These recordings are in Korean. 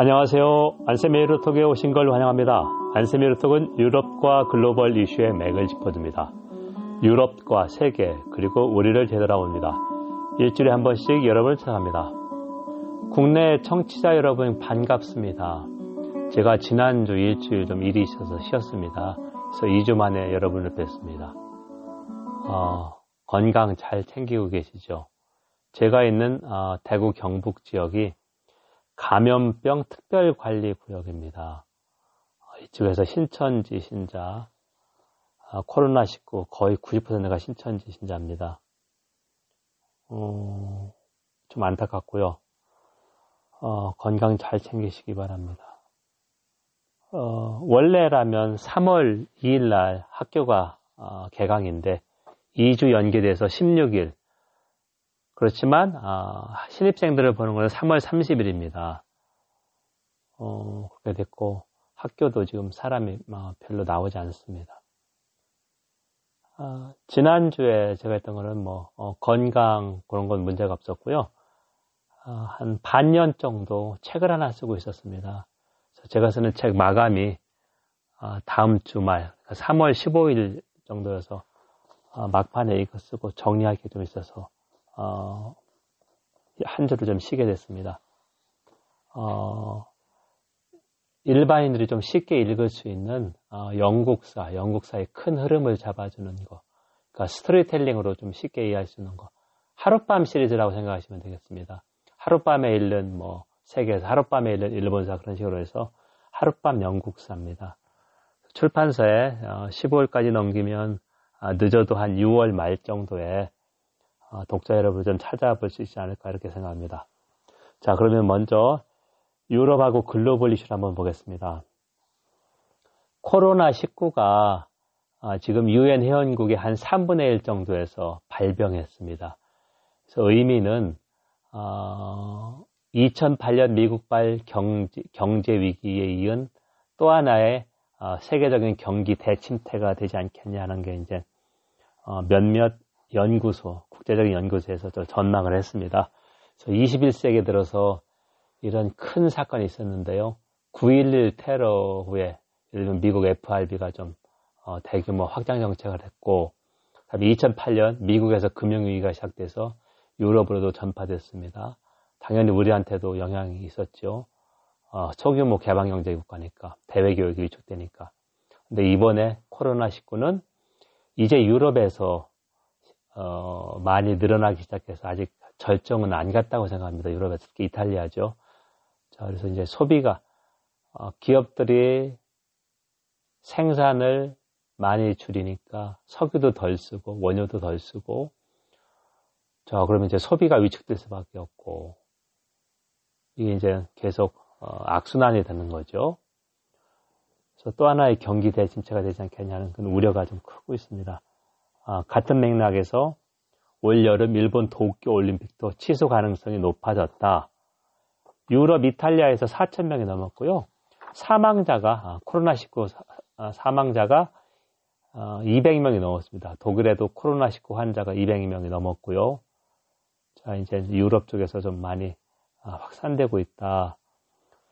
안녕하세요. 안세미루톡에 오신 걸 환영합니다. 안세미루톡은 유럽과 글로벌 이슈의 맥을 짚어줍니다. 유럽과 세계 그리고 우리를 되돌아옵니다. 일주일에 한 번씩 여러분을 찾아갑니다. 국내 청취자 여러분 반갑습니다. 제가 지난주 일주일 좀 일이 있어서 쉬었습니다. 그래서 2주 만에 여러분을 뵙습니다. 어, 건강 잘 챙기고 계시죠? 제가 있는 어, 대구 경북 지역이 감염병 특별관리구역입니다. 이쪽에서 신천지 신자, 아, 코로나19 거의 90%가 신천지 신자입니다. 어, 좀 안타깝고요. 어, 건강 잘 챙기시기 바랍니다. 어, 원래라면 3월 2일 날 학교가 어, 개강인데 2주 연기돼서 16일 그렇지만 아, 신입생들을 보는 것은 3월 30일입니다. 어, 그렇게 됐고 학교도 지금 사람이 별로 나오지 않습니다. 아, 지난주에 제가 했던 거는 뭐 어, 건강 그런 건 문제가 없었고요. 아, 한 반년 정도 책을 하나 쓰고 있었습니다. 제가 쓰는 책 마감이 아, 다음 주말 3월 15일 정도여서 아, 막판에 이거 쓰고 정리할 게 좀 있어서 어, 한 주를 좀 쉬게 됐습니다. 어, 일반인들이 좀 쉽게 읽을 수 있는 어, 영국사, 영국사의 큰 흐름을 잡아주는 거. 그러니까 스토리텔링으로 좀 쉽게 이해할 수 있는 거. 하룻밤 시리즈라고 생각하시면 되겠습니다. 하룻밤에 읽는 뭐 세계에서 하룻밤에 읽는 일본사 그런 식으로 해서 하룻밤 영국사입니다. 출판사에 15월까지 어, 넘기면 아, 늦어도 한 6월 말 정도에 어, 독자 여러분 좀 찾아볼 수 있지 않을까 이렇게 생각합니다. 자, 그러면 먼저 유럽하고 글로벌 이슈를 한번 보겠습니다. 코로나19가 아, 지금 유엔 회원국의 한 3분의 1 정도에서 발병했습니다. 그래서 의미는 2008년 어, 미국발 경제, 경제 위기에 이은 또 하나의 어, 세계적인 경기 대침태가 되지 않겠냐는 게 이제 몇몇 연구소, 국제적인 연구소에서 전망을 했습니다. 그래서 21세기 들어서 이런 큰 사건이 있었는데요. 9.11 테러 후에 미국 FRB가 좀 어, 대규모 확장 정책을 했고 2008년 미국에서 금융위기가 시작돼서 유럽으로도 전파됐습니다. 당연히 우리한테도 영향이 있었죠. 어, 소규모 개방경제 국가니까 대외 교육이 위축되니까. 근데 이번에 코로나 19는 이제 유럽에서 어, 많이 늘어나기 시작해서 아직 절정은 안 갔다고 생각합니다. 유럽에서 특히 이탈리아죠. 자, 그래서 이제 소비가 어, 기업들이 생산을 많이 줄이니까 석유도 덜 쓰고 원유도 덜 쓰고 자 그러면 이제 소비가 위축될 수밖에 없고 이게 이제 계속 어, 악순환이 되는 거죠. 그래서 또 하나의 경기 대진체가 되지 않겠냐는 그런 우려가 좀 크고 있습니다. 아, 같은 맥락에서 올 여름 일본 도쿄 올림픽도 취소 가능성이 높아졌다. 유럽 이탈리아에서 4천 명이 넘었고요. 사망자가 아, 코로나19 아, 사망자가 200명이 넘었습니다. 독일에도 코로나19 환자가 200명이 넘었고요. 자, 이제 유럽 쪽에서 좀 많이 확산되고 있다.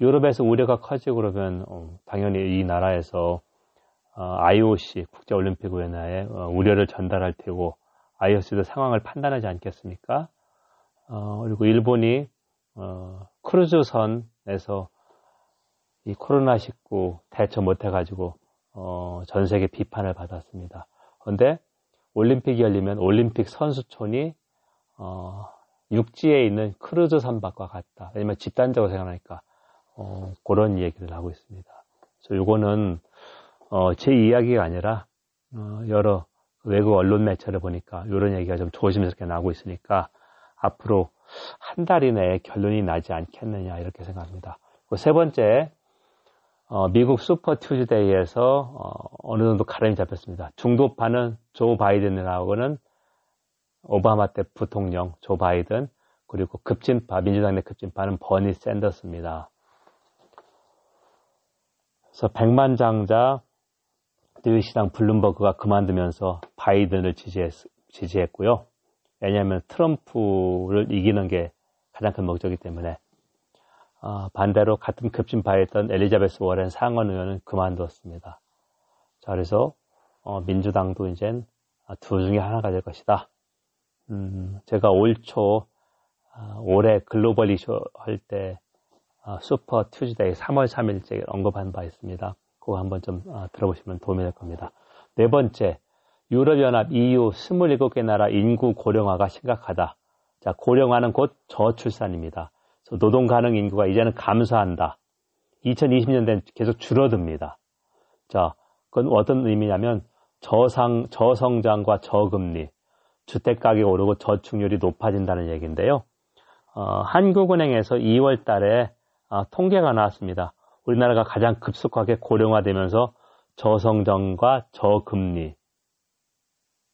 유럽에서 우려가 커지고 그러면 어, 당연히 이 나라에서 IOC 국제올림픽위원회에 어, 우려를 전달할 테고 IOC도 상황을 판단하지 않겠습니까? 어, 그리고 일본이 어, 크루즈선에서 이 코로나19 대처 못해가지고 어, 전 세계 비판을 받았습니다. 그런데 올림픽이 열리면 올림픽 선수촌이 어, 육지에 있는 크루즈 선박과 같다. 왜냐면 집단적으로 생각하니까 어, 그런 얘기를 하고 있습니다. 그래서 이거는 어, 제 이야기가 아니라 어, 여러 외국 언론 매체를 보니까 이런 얘기가 좀 조심스럽게 나오고 있으니까 앞으로 한 달 이내에 결론이 나지 않겠느냐 이렇게 생각합니다. 세 번째 어, 미국 슈퍼 튜즈데이에서 어, 느 정도 가름이 잡혔습니다. 중도파는 조 바이든이라고는 오바마 때 부통령 조 바이든 그리고 급진파 민주당 내 급진파는 버니 샌더스입니다. 그래서 백만 장자 뉴욕시당 블룸버그가 그만두면서 바이든을 지지했, 지지했고요. 왜냐하면 트럼프를 이기는 게 가장 큰 목적이기 때문에 어, 반대로 같은 급진파였던 엘리자베스 워렌 상원 의원은 그만두었습니다. 자, 그래서 어, 민주당도 이제 두 중에 하나가 될 것이다. 음, 제가 올 초, 어, 올해 글로벌 이슈 할때 어, 슈퍼 튜즈데이 3월 3일째 언급한 바 있습니다. 그거 한번 좀 어, 들어보시면 도움이 될 겁니다. 네 번째, 유럽연합 EU 27개 나라 인구 고령화가 심각하다. 자, 고령화는 곧 저출산입니다. 노동 가능 인구가 이제는 감소한다. 2020년대는 계속 줄어듭니다. 자, 그건 어떤 의미냐면 저상, 저성장과 저금리, 주택 가격이 오르고 저축률이 높아진다는 얘기인데요. 어, 한국은행에서 2월 달에 어, 통계가 나왔습니다. 우리나라가 가장 급속하게 고령화되면서 저성장과 저금리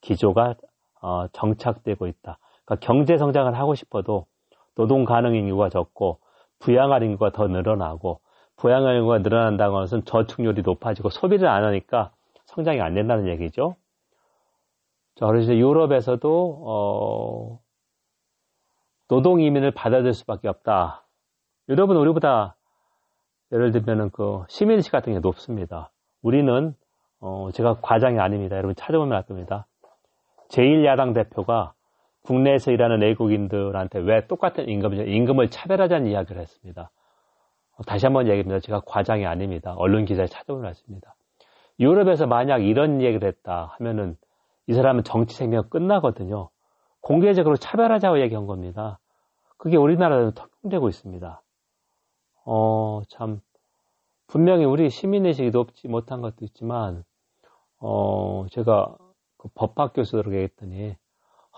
기조가 어, 정착되고 있다. 그러니까 경제 성장을 하고 싶어도 노동 가능 인구가 적고 부양할 인구가 더 늘어나고 부양할 인구가 늘어난다는 것은 저축률이 높아지고 소비를 안 하니까 성장이 안 된다는 얘기죠. 자, 그래서 유럽에서도 어, 노동 이민을 받아들일 수밖에 없다. 유럽은 우리보다 예를 들면은 그 시민의식 같은 게 높습니다. 우리는 어, 제가 과장이 아닙니다. 여러분 찾아보면 알 겁니다. 제1야당 대표가 국내에서 일하는 외국인들한테 왜 똑같은 임금을, 임금을 차별하자는 이야기를 했습니다. 어, 다시 한번 얘기합니다. 제가 과장이 아닙니다. 언론 기사에 찾아보면 알습니다. 유럽에서 만약 이런 얘기를 했다 하면은 이 사람은 정치 생명 끝나거든요. 공개적으로 차별하자고 얘기한 겁니다. 그게 우리나라에도 적용되고 있습니다. 어, 참, 분명히 우리 시민의식이 높지 못한 것도 있지만, 어, 제가 그 법학 교수들에게 했더니,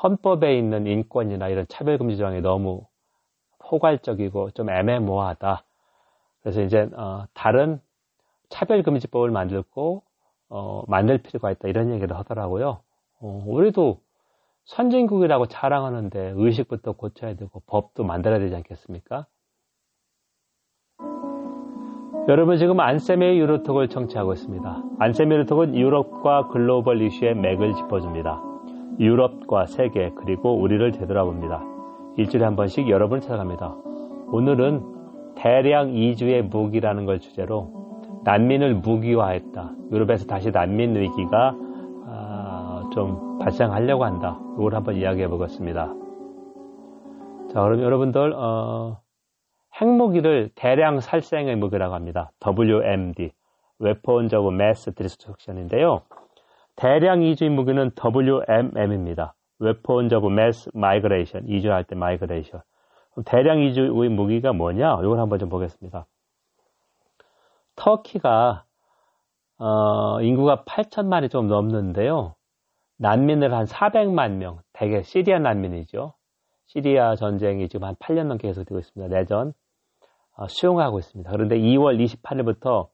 헌법에 있는 인권이나 이런 차별금지 조항이 너무 포괄적이고 좀 애매모호하다. 그래서 이제 어, 다른 차별금지법을 만들고 어, 만들 필요가 있다 이런 얘기를 하더라고요. 어, 우리도 선진국이라고 자랑하는데 의식부터 고쳐야 되고 법도 만들어야 되지 않겠습니까? 여러분 지금 안세미의 유로톡을 청취하고 있습니다. 안세미 유로톡은 유럽과 글로벌 이슈의 맥을 짚어줍니다. 유럽과 세계 그리고 우리를 되돌아봅니다. 일주일에 한 번씩 여러분을 찾아갑니다. 오늘은 대량 이주의 무기라는 걸 주제로 난민을 무기화했다. 유럽에서 다시 난민 위기가 아, 좀 발생하려고 한다. 이걸 한번 이야기해 보겠습니다. 자, 그럼 여러분들 어, 핵무기를 대량 살생의 무기라고 합니다. WMD, Weapons of Mass Destruction인데요. 대량 이주인 무기는 WMM입니다. Weapons of Mass Migration. 이주할 때 Migration. 대량 이주의 무기가 뭐냐? 이걸 한번 좀 보겠습니다. 터키가 어, 인구가 8천만이 좀 넘는데요. 난민을 한 400만 명, 대개 시리아 난민이죠. 시리아 전쟁이 지금 한 8년 넘게 계속되고 있습니다. 내전 어, 수용하고 있습니다. 그런데 2월 28일부터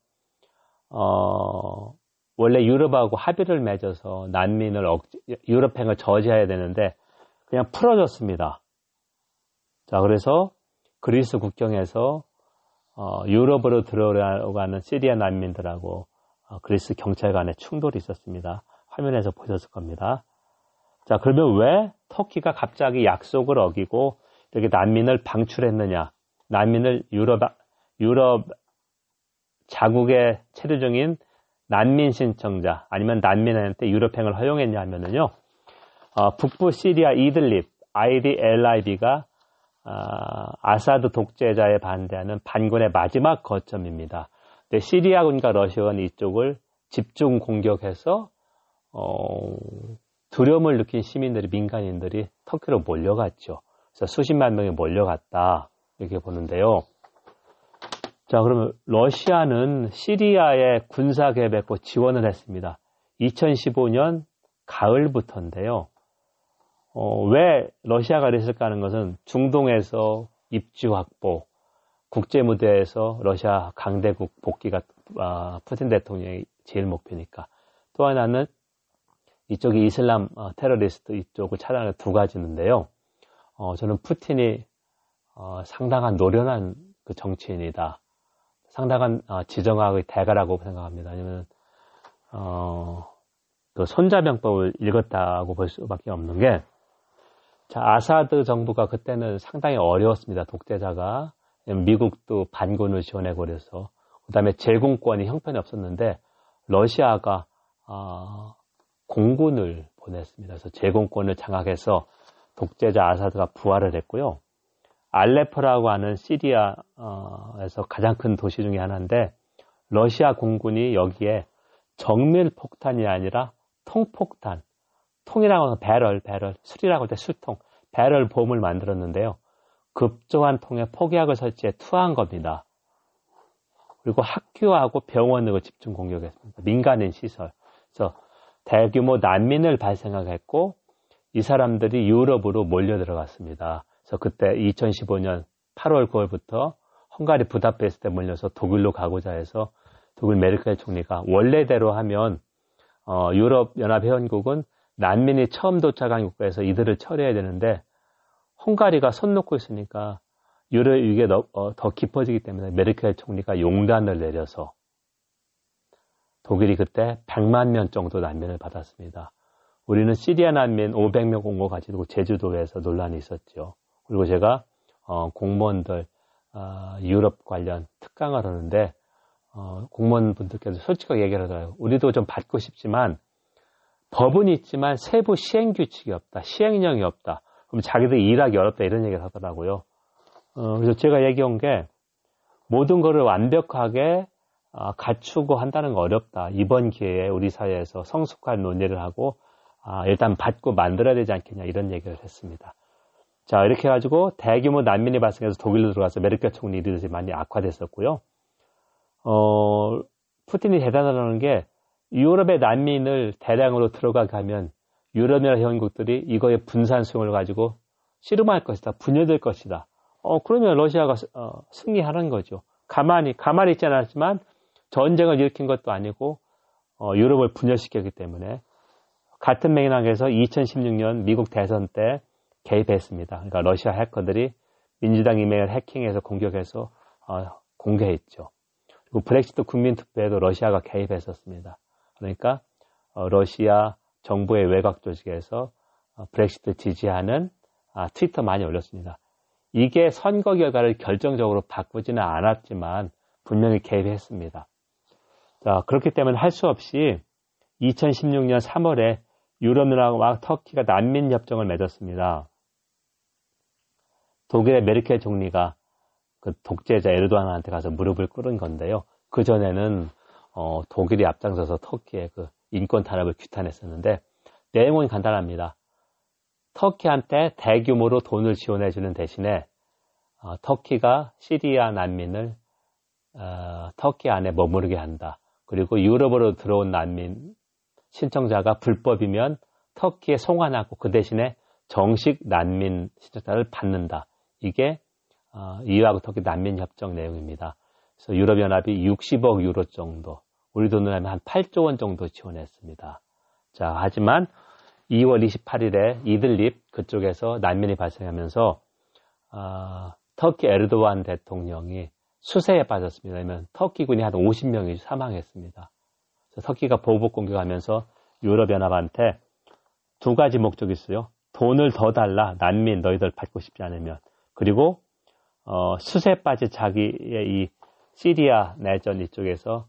어, 원래 유럽하고 합의를 맺어서 난민을 억지, 유럽행을 저지해야 되는데 그냥 풀어줬습니다. 자, 그래서 그리스 국경에서 어, 유럽으로 들어가는 시리아 난민들하고 어, 그리스 경찰 간의 충돌이 있었습니다. 화면에서 보셨을 겁니다. 자, 그러면 왜 터키가 갑자기 약속을 어기고 이렇게 난민을 방출했느냐? 난민을 유럽, 유럽 자국의 체류 중인 난민 신청자 아니면 난민한테 유럽행을 허용했냐 하면은요, 어, 북부 시리아 이들립 IDLIB가 어, 아사드 독재자에 반대하는 반군의 마지막 거점입니다. 근데 시리아군과 러시아군 이쪽을 집중 공격해서 어, 두려움을 느낀 시민들이 민간인들이 터키로 몰려갔죠. 그래서 수십만 명이 몰려갔다 이렇게 보는데요. 자, 그러면 러시아는 시리아에 군사 개입했고 지원을 했습니다. 2015년 가을부터인데요. 어, 왜 러시아가 그랬을까 하는 것은 중동에서 입주 확보, 국제 무대에서 러시아 강대국 복귀가 아, 푸틴 대통령의 제일 목표니까. 또 하나는 이쪽이 이슬람 어, 테러리스트 이쪽을 차단하는 두 가지인데요. 어, 저는 푸틴이 어, 상당한 노련한 그 정치인이다. 상당한 어, 지정학의 대가라고 생각합니다. 아니면 어, 그 손자병법을 읽었다고 볼 수밖에 없는 게 자, 아사드 정부가 그때는 상당히 어려웠습니다. 독재자가 미국도 반군을 지원하고 그래서 그다음에 제공권이 형편이 없었는데 러시아가 어, 공군을 보냈습니다. 그래서 제공권을 장악해서 독재자 아사드가 부활을 했고요. 알레포라고 하는 시리아에서 가장 큰 도시 중의 하나인데 러시아 공군이 여기에 정밀 폭탄이 아니라 통폭탄, 통이라고 하는 배럴, 배럴, 술이라고 할 때 술통, 배럴 봄을 만들었는데요. 급조한 통에 폭약을 설치해 투하한 겁니다. 그리고 학교하고 병원으로 집중 공격했습니다. 민간인 시설. 그래서 대규모 난민을 발생하게 했고 이 사람들이 유럽으로 몰려 들어갔습니다. 그래서 그때 2015년 8월 9월부터 헝가리 부다페스트에 몰려서 독일로 가고자 해서 독일 메르켈 총리가 원래대로 하면 어, 유럽 연합 회원국은 난민이 처음 도착한 국가에서 이들을 처리해야 되는데 헝가리가 손 놓고 있으니까 유럽 이게 더, 어, 더 깊어지기 때문에 메르켈 총리가 용단을 내려서 독일이 그때 100만 명 정도 난민을 받았습니다. 우리는 시리아 난민 500명 온 거 가지고 제주도에서 논란이 있었죠. 그리고 제가 어, 공무원들 어, 유럽 관련 특강을 하는데 어, 공무원분들께서 솔직하게 얘기를 하더라고요. 우리도 좀 받고 싶지만 법은 있지만 세부 시행 규칙이 없다. 시행령이 없다. 그럼 자기들 일하기 어렵다 이런 얘기를 하더라고요. 어, 그래서 제가 얘기한 게 모든 것을 완벽하게 어, 갖추고 한다는 거 어렵다. 이번 기회에 우리 사회에서 성숙한 논의를 하고 아, 일단 받고 만들어야 되지 않겠냐 이런 얘기를 했습니다. 자 이렇게 해가지고 대규모 난민이 발생해서 독일로 들어가서 메르켈 총리 일이 많이 악화됐었고요. 어, 푸틴이 대단하다는 게 유럽의 난민을 대량으로 들어가게 하면 유럽이나 회원국들이 이거에 분산 수용을 가지고 씨름할 것이다. 분열될 것이다. 어, 그러면 러시아가 어, 승리하는 거죠. 가만히, 가만히 있지 않았지만 전쟁을 일으킨 것도 아니고 어, 유럽을 분열시켰기 때문에 같은 맥락에서 2016년 미국 대선 때 개입했습니다. 그러니까 러시아 해커들이 민주당 이메일 해킹해서 공격해서 어, 공개했죠. 그리고 브렉시트 국민투표에도 러시아가 개입했었습니다. 그러니까 어, 러시아 정부의 외곽 조직에서 어, 브렉시트 지지하는 아, 트위터 많이 올렸습니다. 이게 선거 결과를 결정적으로 바꾸지는 않았지만 분명히 개입했습니다. 자, 그렇기 때문에 할 수 없이 2016년 3월에 유럽연합과 터키가 난민 협정을 맺었습니다. 독일의 메르켈 총리가 그 독재자 에르도안한테 가서 무릎을 꿇은 건데요. 그 전에는 어, 독일이 앞장서서 터키의 그 인권 탄압을 규탄했었는데 내용은 간단합니다. 터키한테 대규모로 돈을 지원해 주는 대신에 어, 터키가 시리아 난민을 어, 터키 안에 머무르게 한다. 그리고 유럽으로 들어온 난민 신청자가 불법이면 터키에 송환하고 그 대신에 정식 난민 신청자를 받는다. 이게 어, 이하고 터키 난민 협정 내용입니다. 그래서 유럽연합이 60억 유로 정도, 우리 돈으로 하면 한 8조 원 정도 지원했습니다. 자, 하지만 2월 28일에 이들립 그쪽에서 난민이 발생하면서 어, 터키 에르도안 대통령이 수세에 빠졌습니다. 왜냐하면 터키군이 한 50명이 사망했습니다. 터키가 보복 공격하면서 유럽연합한테 두 가지 목적이 있어요. 돈을 더 달라. 난민 너희들 받고 싶지 않으면. 그리고 어, 수세 빠진 자기의 이 시리아 내전 이쪽에서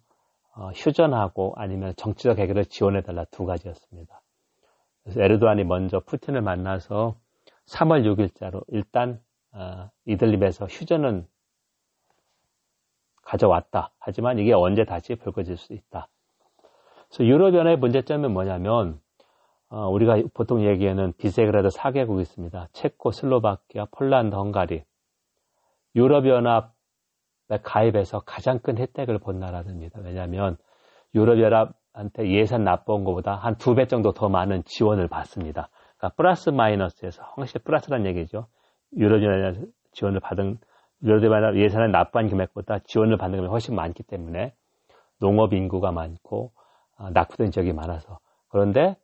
어, 휴전하고 아니면 정치적 해결을 지원해달라 두 가지였습니다. 그래서 에르도안이 먼저 푸틴을 만나서 3월 6일자로 일단 어, 이들립에서 휴전은 가져왔다. 하지만 이게 언제 다시 불거질 수 있다. 그래서 유럽연합의 문제점은 뭐냐면 어, 우리가 보통 얘기하는 비세그라드 4개국이 있습니다. 체코, 슬로바키아, 폴란드, 헝가리. 유럽연합에 가입해서 가장 큰 혜택을 본 나라들입니다. 왜냐하면 유럽연합한테 예산 납부한 것보다 한 두 배 정도 더 많은 지원을 받습니다. 그러니까 플러스 마이너스에서 확실히 플러스란 얘기죠. 유럽연합 지원을 받은 유럽연합 예산을 납부한 금액보다 지원을 받는 금액이 훨씬 많기 때문에 농업 인구가 많고 아, 낙후된 지역이 많아서 그런데 뭐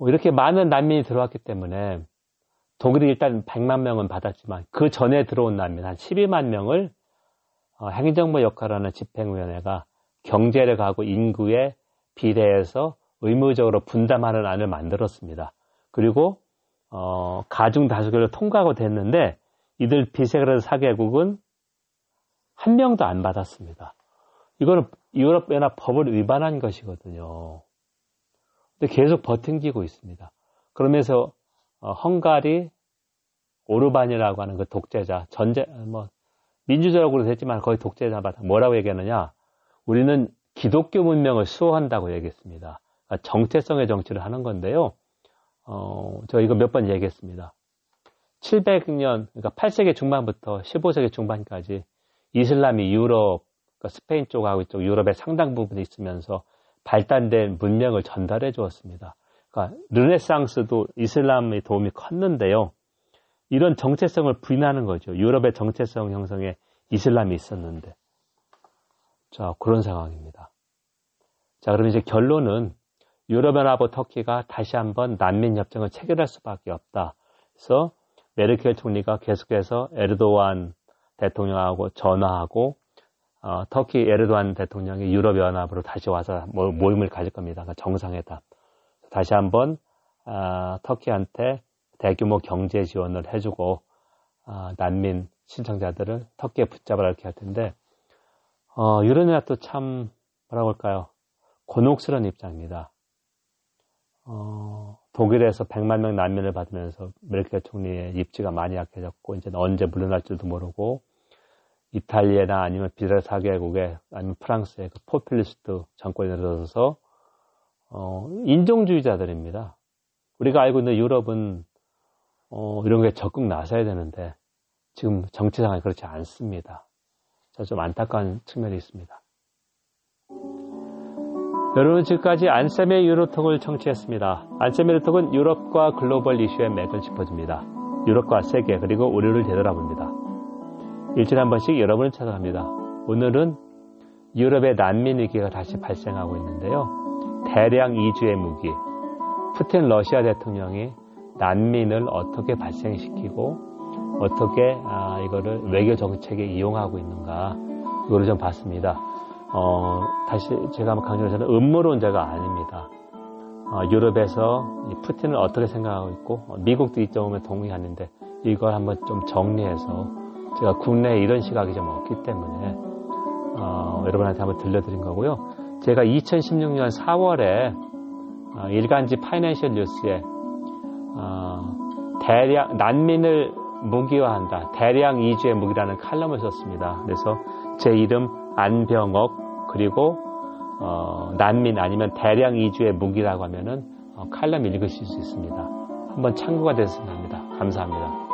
이렇게 많은 난민이 들어왔기 때문에 독일이 일단 100만 명은 받았지만 그 전에 들어온 난민 한 12만 명을 어, 행정부 역할하는 집행위원회가 경제력하고 인구에 비례해서 의무적으로 분담하는 안을 만들었습니다. 그리고 어, 가중 다수결을 통과하고 됐는데 이들 비세그라드 4개국은 한 명도 안 받았습니다. 이거는 유럽연합 법을 위반한 것이거든요. 계속 버팅기고 있습니다. 그러면서 어, 헝가리 오르반이라고 하는 그 독재자 전제 뭐 민주적으로 됐지만 거의 독재자마다 뭐라고 얘기하느냐? 우리는 기독교 문명을 수호한다고 얘기했습니다. 그러니까 정체성의 정치를 하는 건데요. 어, 저 이거 몇 번 얘기했습니다. 700년, 그러니까 8세기 중반부터 15세기 중반까지 이슬람이 유럽, 그러니까 스페인 쪽하고 이쪽 유럽의 상당 부분에 있으면서 발달된 문명을 전달해 주었습니다. 그러니까 르네상스도 이슬람의 도움이 컸는데요. 이런 정체성을 부인하는 거죠. 유럽의 정체성 형성에 이슬람이 있었는데. 자, 그런 상황입니다. 자, 그럼 이제 결론은 유럽연합과 터키가 다시 한번 난민협정을 체결할 수밖에 없다. 그래서 메르켈 총리가 계속해서 에르도안 대통령하고 전화하고 어, 터키 에르도안 대통령이 유럽연합으로 다시 와서 모임을 가질 겁니다. 그러니까 정상회담. 다시 한번 어, 터키한테 대규모 경제 지원을 해주고 어, 난민 신청자들을 터키에 붙잡아라 이렇게 할 텐데 어, 유럽연합도 참 뭐라고 할까요? 곤혹스러운 입장입니다. 어, 독일에서 100만 명 난민을 받으면서 메르켈 총리의 입지가 많이 약해졌고 이제 언제 물러날지도 모르고 이탈리아나 아니면 비례 사개국에 아니면 프랑스의 그 포퓰리스트 정권에 들어서서 어, 인종주의자들입니다. 우리가 알고 있는 유럽은 어, 이런 게 적극 나서야 되는데 지금 정치 상황이 그렇지 않습니다. 좀 안타까운 측면이 있습니다. 여러분 지금까지 안쌤의 유로톡을 청취했습니다. 안쌤의 유로톡은 유럽과 글로벌 이슈의 맥을 짚어줍니다. 유럽과 세계 그리고 우리를 되돌아봅니다. 일주일에 한 번씩 여러분을 찾아갑니다. 오늘은 유럽의 난민 위기가 다시 발생하고 있는데요. 대량 이주의 무기, 푸틴 러시아 대통령이 난민을 어떻게 발생시키고 어떻게 아, 이거를 외교 정책에 이용하고 있는가 이거를 좀 봤습니다. 어, 다시 제가 한번 강조해서는 음모론자가 아닙니다. 어, 유럽에서 푸틴을 어떻게 생각하고 있고 어, 미국도 이 점에 동의하는데 이걸 한번 좀 정리해서 제가 국내에 이런 시각이 좀 없기 때문에 어, 여러분한테 한번 들려드린 거고요. 제가 2016년 4월에 어, 일간지 파이낸셜 뉴스에 어, 대량 난민을 무기화한다. 대량 이주의 무기라는 칼럼을 썼습니다. 그래서 제 이름 안병옥 그리고 어, 난민 아니면 대량 이주의 무기라고 하면은 어, 칼럼 읽으실 수 있습니다. 한번 참고가 됐으면 합니다. 감사합니다.